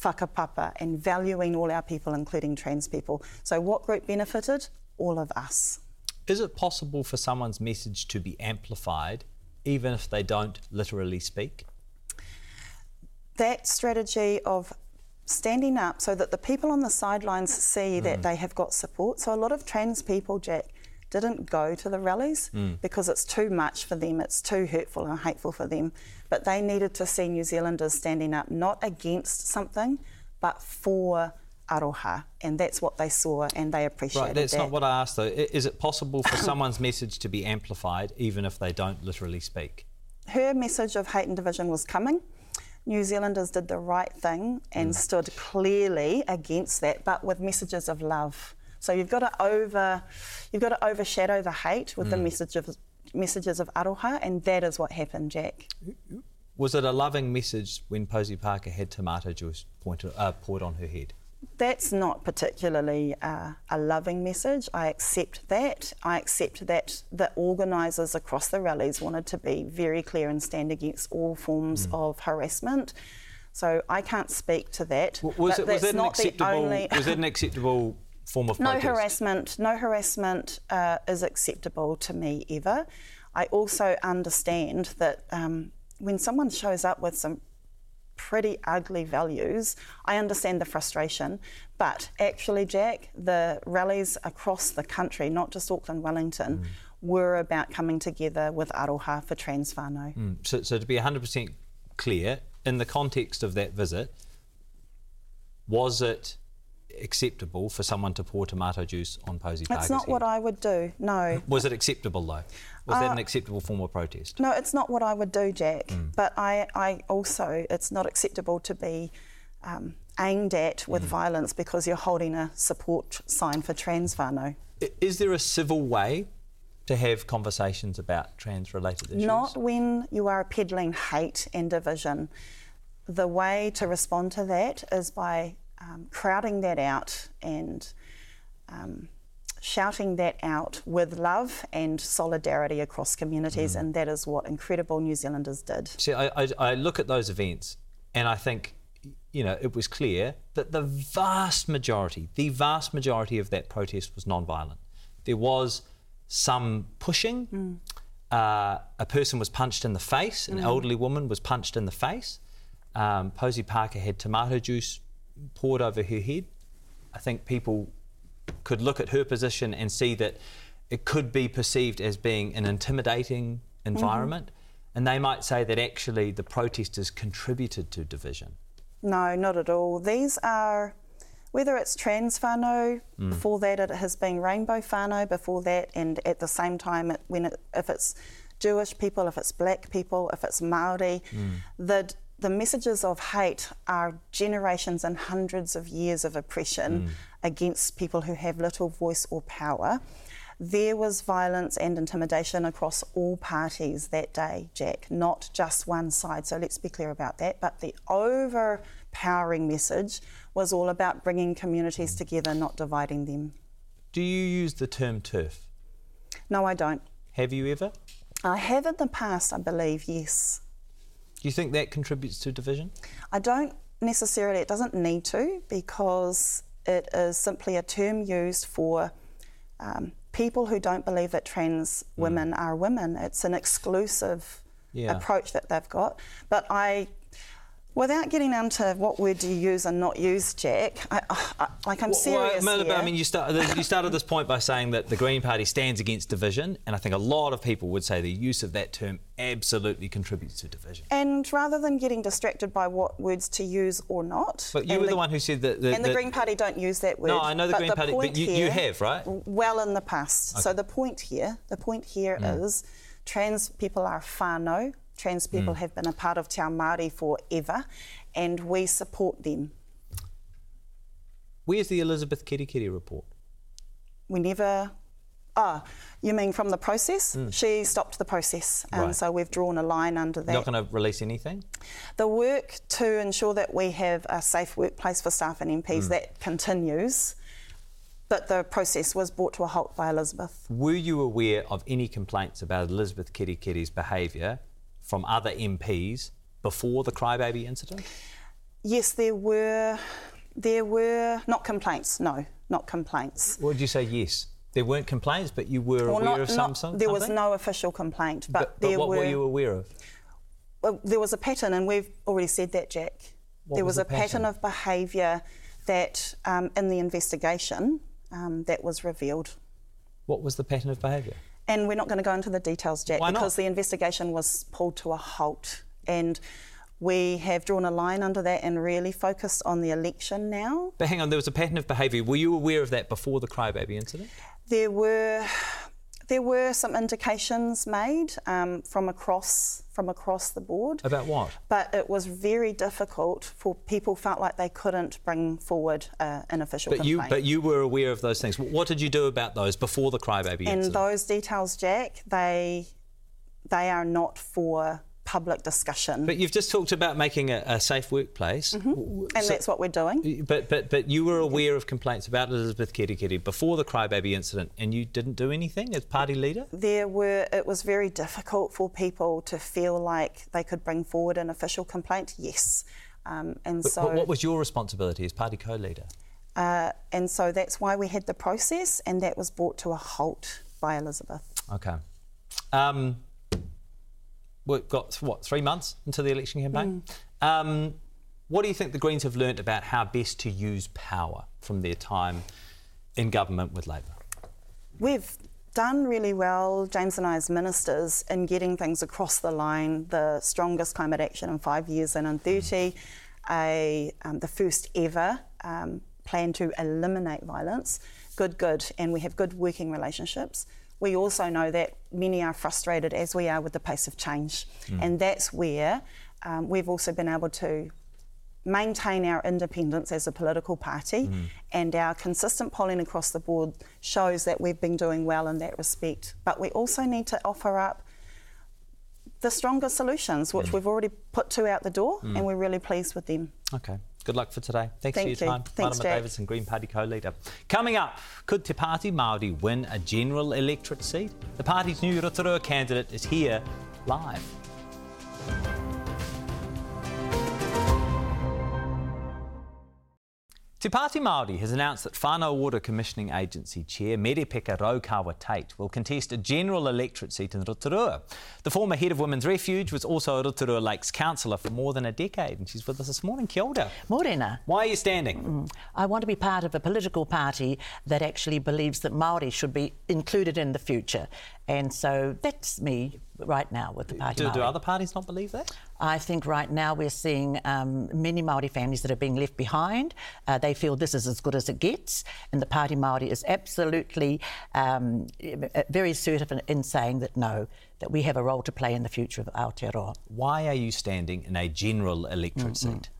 whakapapa, and valuing all our people, including trans people. So, what group benefited? All of us. Is it possible for someone's message to be amplified even if they don't literally speak? That strategy of standing up so that the people on the sidelines see mm. that they have got support. So, a lot of trans people, Jack, didn't go to the rallies mm. because it's too much for them, it's too hurtful and hateful for them. But they needed to see New Zealanders standing up not against something, but for aroha, and that's what they saw and they appreciated. Right, that's that. not what I asked though. Is it possible for someone's message to be amplified even if they don't literally speak? Her message of hate and division was coming. New Zealanders did the right thing and mm. stood clearly against that, but with messages of love. So you've got to over, you've got to overshadow the hate with mm. the message of, messages of aroha, and that is what happened, Jack. Was it a loving message when Posie Parker had tomato juice pointed, uh, poured on her head? That's not particularly uh, a loving message. I accept that. I accept that the organisers across the rallies wanted to be very clear and stand against all forms mm. of harassment. So I can't speak to that. Was, it, was, it, an acceptable, only... was it an acceptable form of no harassment. No harassment uh, is acceptable to me ever. I also understand that um, when someone shows up with some pretty ugly values, I understand the frustration. But actually, Jack, the rallies across the country, not just Auckland, Wellington, mm. were about coming together with aroha for trans whānau. Mm. So, so to be 100% clear, in the context of that visit, was it acceptable for someone to pour tomato juice on Posie Parker's It's not head? what I would do, no. Was it acceptable though? Was uh, that an acceptable form of protest? No, it's not what I would do, Jack. Mm. But I, I also, it's not acceptable to be um, aimed at with mm. violence because you're holding a support sign for trans whānau. Is there a civil way to have conversations about trans related issues? Not when you are peddling hate and division. The way to respond to that is by um, crowding that out and um, shouting that out with love and solidarity across communities, mm. and that is what incredible New Zealanders did. See, I, I, I look at those events and I think, you know, it was clear that the vast majority, the vast majority of that protest was non-violent. There was some pushing. Mm. Uh, a person was punched in the face. An mm. elderly woman was punched in the face. Um, Posie Parker had tomato juice poured over her head. I think people could look at her position and see that it could be perceived as being an intimidating environment, mm-hmm. and they might say that actually the protesters contributed to division. No, not at all. These are whether it's trans whānau, mm. before that it has been rainbow whānau, before that, and at the same time, it, when it, if it's Jewish people, if it's black people, if it's Maori, mm. the the messages of hate are generations and hundreds of years of oppression mm. against people who have little voice or power. There was violence and intimidation across all parties that day, Jack, not just one side. So let's be clear about that. But the overpowering message was all about bringing communities together, not dividing them. Do you use the term turf? No, I don't. Have you ever? I have in the past, I believe, yes. Do you think that contributes to division? I don't necessarily, it doesn't need to because it is simply a term used for um, people who don't believe that trans mm. women are women. It's an exclusive yeah. approach that they've got. But I Without getting into what word do you use and not use, Jack, I, I, like I'm well, serious well, I mean, you, start, you started this point by saying that the Green Party stands against division, and I think a lot of people would say the use of that term absolutely contributes to division. And rather than getting distracted by what words to use or not, but you were the, the, one who said that. The, and the, Green Party don't use that word. No, I know the Green Party, but you, here, you, have, right? Well, in the past. Okay. So the point here, the point here mm. is trans people are whānau Trans people have been a part of Te Ao Māori forever, and we support them. Where's the Elizabeth Kerekere report? We never. Ah, you mean from the process? She stopped the process, and Right. so we've drawn a line under that. Not going to release anything? The work to ensure that we have a safe workplace for staff and Mm. MPs that continues, but the process was brought to a halt by Elizabeth. Were you aware of any complaints about Elizabeth Kerekere's behaviour from other MPs before the crybaby incident? Yes, there were, there were not complaints. No, not complaints. Did you say yes? There weren't complaints, but you were Well, aware not- of some, not- some there was no official complaint, but, But, but there what were. What were you aware of? well, there was a pattern, and we've already said that, Jack. What there was was, a pattern, pattern? of behaviour that, um, in the investigation, um, that was revealed. What was the pattern of behaviour? And we're not going to go into the details, yet Why not? because the investigation was pulled to a halt. And we have drawn a line under that and really focused on the election now. But hang on, there was a pattern of behaviour. Were you aware of that before the crybaby incident? There were there were some indications made um, from across from across the board. About what? But it was very difficult for people felt like they couldn't bring forward uh, an official But you, but you were aware of those things. What did you do about those before the crybaby and incident? those details, Jack, they they are not for public discussion. But you've just talked about making a, a safe workplace. Mm-hmm. and so- that's what we're doing. But but but you were aware of complaints about Elizabeth Kerekere before the crybaby incident, and you didn't do anything as party leader. There were it was very difficult for people to feel like they could bring forward an official complaint. Yes, um, and But so what, what was your responsibility as party co-leader? uh, and so that's why we had the process, and that was brought to a halt by Elizabeth. Okay. Um, we've got what three months into the election campaign. Um, what do you think the Greens have learnt about how best to use power from their time in government with Labour? We've done really well, James and I as ministers, in getting things across the line. The strongest climate action in five years and in 30, a, um, the first ever um, plan to eliminate violence. Good, good. And we have good working relationships. We also know that many are frustrated, as we are, with the pace of change. Hmm. And that's where um, we've also been able to maintain our independence as a political party, hmm. and our consistent polling across the board shows that we've been doing well in that respect. But we also need to offer up the stronger solutions, which hmm. we've already put two out the door, and we're really pleased with them. Okay. Good luck for today. Thanks Thank for your you. time. Thanks, Marama. Davidson, Green Party co-leader. Coming up, could Te Pāti Māori win a general electorate seat? The party's new Rotorua candidate is here live. Te Pāti Māori has announced that Whānau Ora Commissioning Agency Chair Merepeka Raukawa Tait will contest a general electorate seat in Rotorua. The former head of Women's Refuge was also a Rotorua Lakes councillor for more than a decade, and she's with us this morning. Kia ora. Morena. Why are you standing? Mm. I want to be part of a political party that actually believes that Maori should be included in the future. And so that's me right now with the party. Do, do other parties not believe that? I think right now we're seeing um, many Maori families that are being left behind. Uh, they feel this is as good as it gets, and Te Pāti Maori is absolutely um, very assertive in, in saying that no, that we have a role to play in the future of Aotearoa. Why are you standing in a general electorate seat?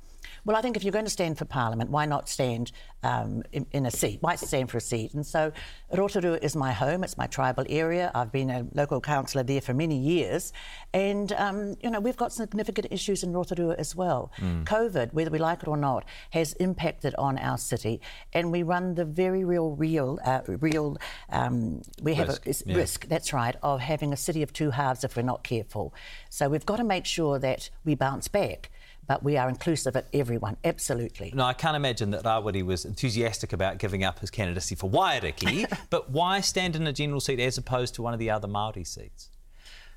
Well, I think if you're going to stand for Parliament, why not stand um, in, in a seat? Why stand for a seat? And so Rotorua is my home. It's my tribal area. I've been a local councillor there for many years. And, um, you know, we've got significant issues in Rotorua as well. COVID, whether we like it or not, has impacted on our city. And we run the very real, real, uh, real, um, we have Risk, a yeah. risk, that's right, of having a city of two halves if we're not careful. So we've got to make sure that we bounce back. But we are inclusive of everyone, absolutely. No, I can't imagine that Rawiri was enthusiastic about giving up his candidacy for Waiariki, but why stand in a general seat as opposed to one of the other Māori seats?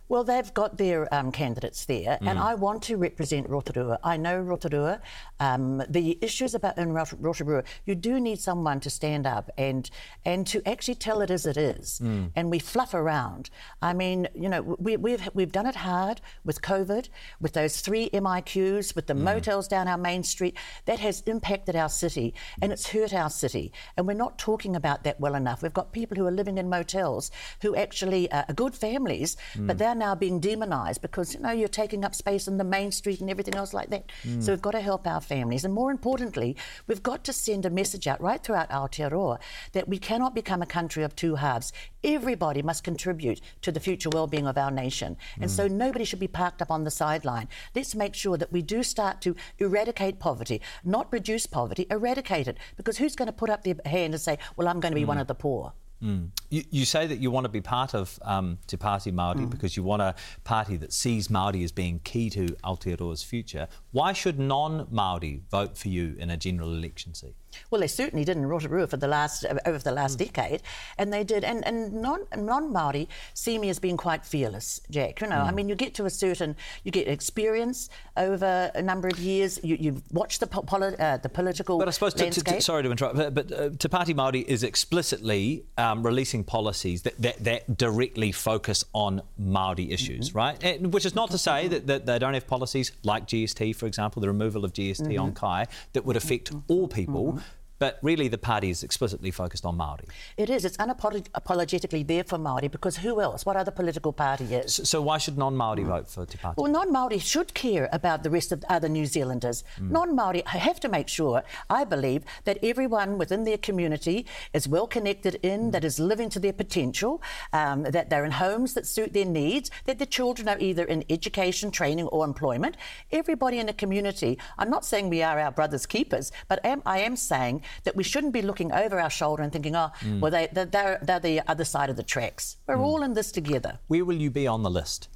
Well, they've got their um, candidates there, and I want to represent Rotorua. I know Rotorua. Um, the issues about in Rotorua, you do need someone to stand up and and to actually tell it as it is. And we fluff around. I mean, you know, we, we've we've done it hard with COVID, with those three MIQs, with the motels down our main street. That has impacted our city, and it's hurt our city. And we're not talking about that well enough. We've got people who are living in motels who actually uh, are good families, but they're are now being demonised because you know you're taking up space in the main street and everything else like that. Mm. So we've got to help our families, and more importantly, we've got to send a message out right throughout Aotearoa that we cannot become a country of two halves. Everybody must contribute to the future well-being of our nation, and mm. so nobody should be parked up on the sideline. Let's make sure that we do start to eradicate poverty, not reduce poverty, eradicate it. Because who's going to put up their hand and say, "Well, I'm going to be mm. one of the poor"? Mm. You, you, say that you want to be part of um, Te Pāti Māori mm. because you want a party that sees Māori as being key to Aotearoa's future. Why should non-Māori vote for you in a general election seat? Well, they certainly did in Rotorua for the last over the last mm. decade, and they did. And, and non non Maori see me as being quite fearless, Jack. You know, mm. I mean, you get to a certain, you get experience over a number of years. You you watch the poli- uh, the political. But I suppose, to, to, to, sorry to interrupt, but, but uh, Te Pāti Māori is explicitly um, releasing policies that, that, that directly focus on Maori issues, mm-hmm. right? And, which is not to say that, that they don't have policies like GST, for example, the removal of GST mm-hmm. on Kai, that would affect mm-hmm. all people. But really, the party is explicitly focused on Maori. It is. It's unapologetically there for Maori because who else? What other political party is? So, so why should non-Maori mm. vote for Te Pāti? Well, non-Maori should care about the rest of other New Zealanders. Mm. Non-Maori have to make sure, I believe, that everyone within their community is well connected in, mm. that is living to their potential, um, that they're in homes that suit their needs, that the children are either in education, training, or employment. Everybody in the community. I'm not saying we are our brothers' keepers, but am, I am saying that we shouldn't be looking over our shoulder and thinking, oh, mm. well, they, they're, they're the other side of the tracks. We're mm. all in this together. Where will you be on the list?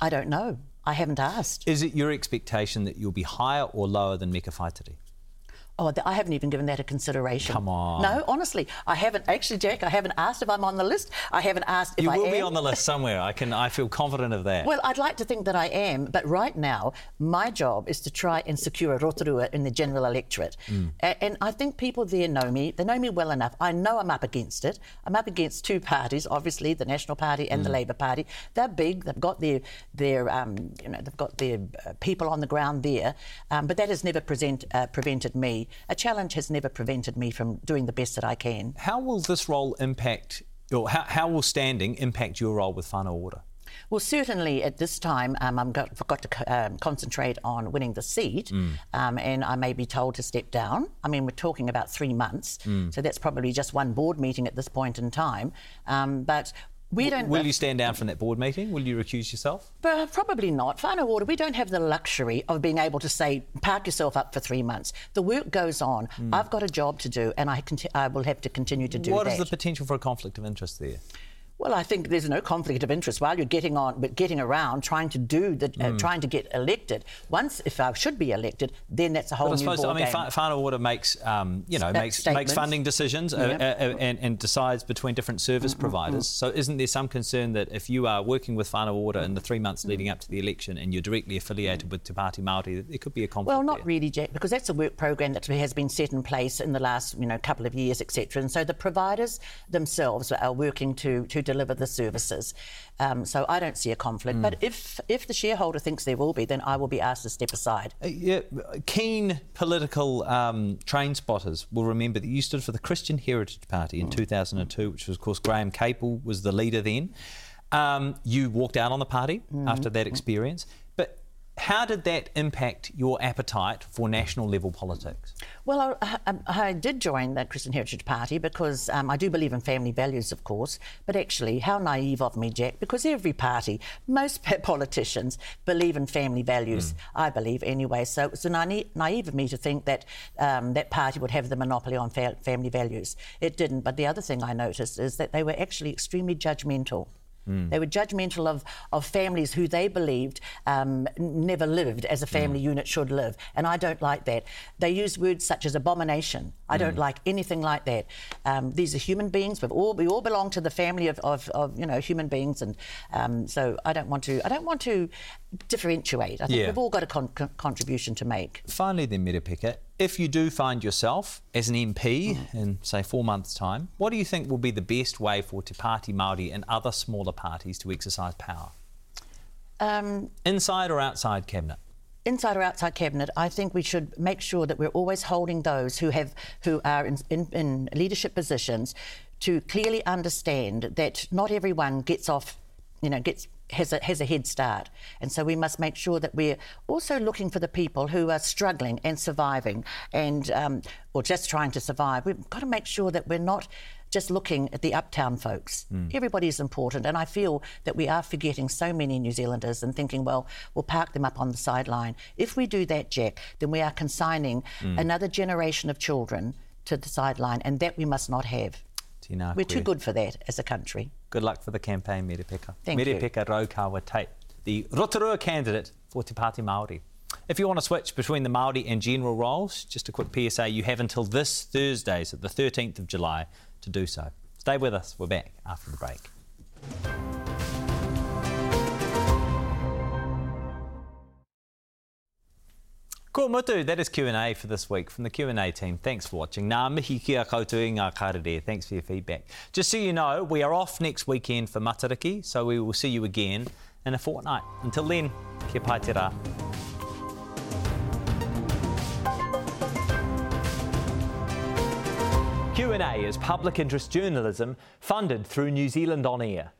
I don't know. I haven't asked. Is it your expectation that you'll be higher or lower than Meka Whaitiri? Oh, I haven't even given that a consideration. Come on. No, honestly, I haven't. Actually, Jack, I haven't asked if I'm on the list. I haven't asked if you I will am. be on the list somewhere. I can. I feel confident of that. Well, I'd like to think that I am, but right now, my job is to try and secure a Rotorua in the general electorate. Mm. and I think people there know me. They know me well enough. I know I'm up against it. I'm up against two parties, obviously, the National Party and mm. the Labour Party. They're big. They've got their their um, you know they've got their uh, people on the ground there. Um, but that has never present, uh, prevented me. A challenge has never prevented me from doing the best that I can. How will this role impact, or how, how will standing impact your role with Whānau Ora? Well, certainly at this time, um, I've got, got to um, concentrate on winning the seat, mm. um, and I may be told to step down. I mean, we're talking about three months, mm. so that's probably just one board meeting at this point in time. Um, but we don't. Will you stand down from that board meeting? Will you recuse yourself? But probably not. Whānau Ora, we don't have the luxury of being able to say, park yourself up for three months. The work goes on. Mm. I've got a job to do, and I, I will have to continue to do what that. What is the potential for a conflict of interest there? Well, I think there's no conflict of interest while you're getting on, but getting around, trying to do the, uh, mm. trying to get elected. Once, if I should be elected, then that's a whole but new I suppose, I mean, Whānau Ora makes, um, you know, makes makes funding decisions uh, yeah. uh, and, and, decides between different service mm providers. mm So, isn't there some concern that if you are working with Whānau Ora in the three months leading up to the election and you're directly affiliated with Te Pāti Māori, there could be a conflict? Well, not there? really, Jack, because that's a work program that has been set in place in the last, you know, couple of years, etc. And so the providers themselves are working to to deliver the services. Um, so I don't see a conflict. Mm. But if if the shareholder thinks there will be, then I will be asked to step aside. Uh, yeah, keen political um, train spotters will remember that you stood for the Christian Heritage Party in mm. 2002, which was, of course, Graham Capill was the leader then. Um, you walked out on the party mm. after that experience. How did that impact your appetite for national level politics? Well, I, I, I did join the Christian Heritage Party because um, I do believe in family values, of course. But actually, how naive of me, Jack, because every party, most politicians believe in family values, mm. I believe anyway. So it's naive, naive of me to think that um, that party would have the monopoly on fa- family values. It didn't. But the other thing I noticed is that they were actually extremely judgmental. Mm. They were judgmental of, of families who they believed um, never lived as a family mm. unit should live. And I don't like that. They use words such as abomination. I don't mm. like anything like that. Um, these are human beings. We've all, we all belong to the family of, of, of you know, human beings. And um, so I don't want to, I don't want to differentiate. I think yeah. we've all got a con- con- contribution to make. Finally, then, Merepeka, if you do find yourself as an MP mm. in, say, four months' time, what do you think will be the best way for Te Pāti Māori and other smaller parties to exercise power? Um, inside or outside cabinet? inside or outside cabinet, I think we should make sure that we're always holding those who have who are in, in, in, leadership positions to clearly understand that not everyone gets off, you know, gets has a, has a head start. And so we must make sure that we're also looking for the people who are struggling and surviving and, um, or just trying to survive. We've got to make sure that we're not just looking at the uptown folks. Mm. Everybody is important. And I feel that we are forgetting so many New Zealanders and thinking, well, we'll park them up on the sideline. If we do that, Jack, then we are consigning mm. another generation of children to the sideline, and that we must not have. We're too good for that as a country. Good luck for the campaign, Merepeka. Thank Merepeka you. Raukawa Tait, the Rotorua candidate for Te Pāti Māori. If you want to switch between the Māori and general roles, just a quick PSA, you have until this Thursday, so the 13th of July, to do so. Stay with us. We're back after the break. Ko mutu, that is Q&A for this week from the Q&A team. Thanks for watching. Ngā mihi kia koutou i ngā karere. Thanks for your feedback. Just so you know, we are off next weekend for Matariki, so we will see you again in a fortnight. Until then, kia pai te rā. Q&A is public interest journalism funded through New Zealand On Air.